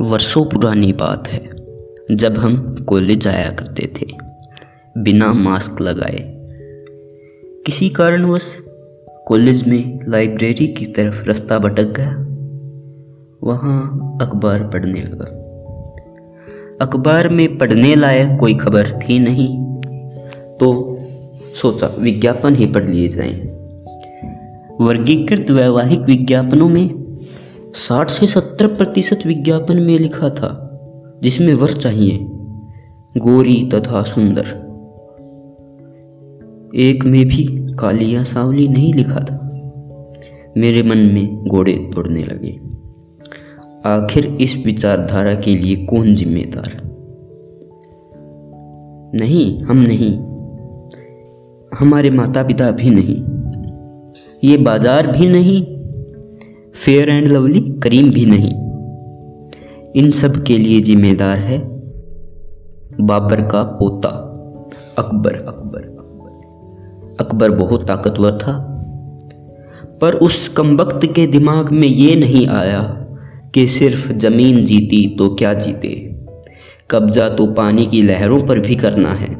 वर्षों पुरानी बात है, जब हम कॉलेज आया करते थे, बिना मास्क लगाए। किसी कारणवश कॉलेज में लाइब्रेरी की तरफ़ रास्ता भटक गया। वहाँ अखबार पढ़ने लगा। अखबार में पढ़ने लायक कोई खबर थी नहीं तो सोचा विज्ञापन ही पढ़ लिए जाएँ। वर्गीकृत वैवाहिक विज्ञापनों में साठ से सत्तर प्रतिशत विज्ञापन में लिखा था, जिसमें वर चाहिए, गोरी तथा सुंदर। एक में भी कालिया सावली नहीं लिखा था। मेरे मन में घोड़े दौड़ने लगे। आखिर इस विचारधारा के लिए कौन जिम्मेदार? नहीं, हम नहीं। हमारे माता पिता भी नहीं। ये बाज़ार भी नहीं फेयर एंड लवली करीम भी नहीं। इन सब के लिए जिम्मेदार है बाबर का पोता अकबर अकबर। अकबर बहुत ताकतवर था, पर उस कमबख्त के दिमाग में ये नहीं आया कि सिर्फ़ ज़मीन जीती तो क्या जीते। कब्जा तो पानी की लहरों पर भी करना है।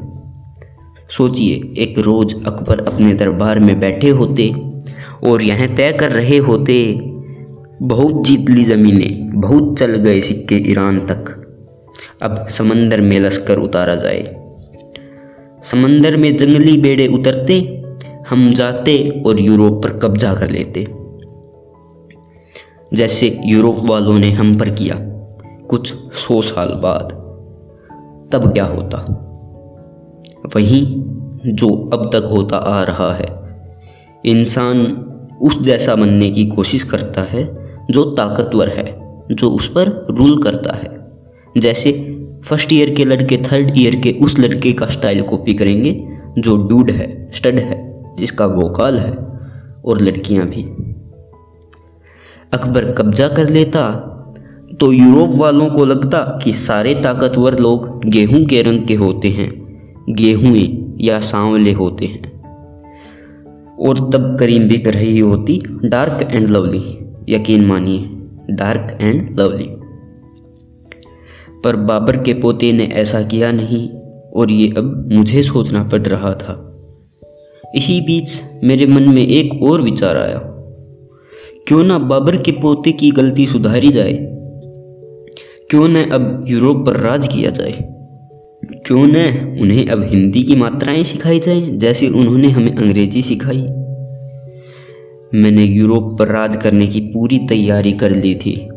सोचिए, एक रोज़ अकबर अपने दरबार में बैठे होते और यह तय कर रहे होते बहुत जीत ली ज़मीनें, बहुत चल गए सिक्के ईरान तक। अब समंदर में लश्कर उतारा जाए। समंदर में जंगली बेड़े उतरते, हम जाते और यूरोप पर कब्जा कर लेते। जैसे यूरोप वालों ने हम पर किया, कुछ सौ साल बाद। तब क्या होता? वही जो अब तक होता आ रहा है, इंसान उस जैसा बनने की कोशिश करता है जो ताकतवर है, जो उस पर रूल करता है। जैसे फ़र्स्ट ईयर के लड़के थर्ड ईयर के उस लड़के का स्टाइल कॉपी करेंगे, जो डूड है स्टड है, जिसका वोकाल है, और लड़कियाँ भी। अकबर कब्जा कर लेता तो यूरोप वालों को लगता कि सारे ताकतवर लोग गेहूँ के रंग के होते हैं, गेहूँ या सांवले होते हैं। और तब करीम भी रही होती डार्क एंड लवली यकीन मानिए डार्क एंड लवली पर बाबर के पोते ने ऐसा किया नहीं, और ये अब मुझे सोचना पड़ रहा था। इसी बीच मेरे मन में एक और विचार आया। क्यों ना बाबर के पोते की गलती सुधारी जाए? क्यों न अब यूरोप पर राज किया जाए? क्यों न उन्हें अब हिंदी की मात्राएँ सिखाई जाएँ, जैसे उन्होंने हमें अंग्रेज़ी सिखाई? मैंने यूरोप पर राज करने की पूरी तैयारी कर ली थी,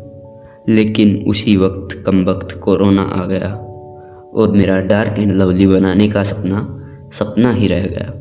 लेकिन उसी वक्त कम वक्त कोरोना आ गया और मेरा डार्क एंड लवली बनाने का सपना सपना ही रह गया।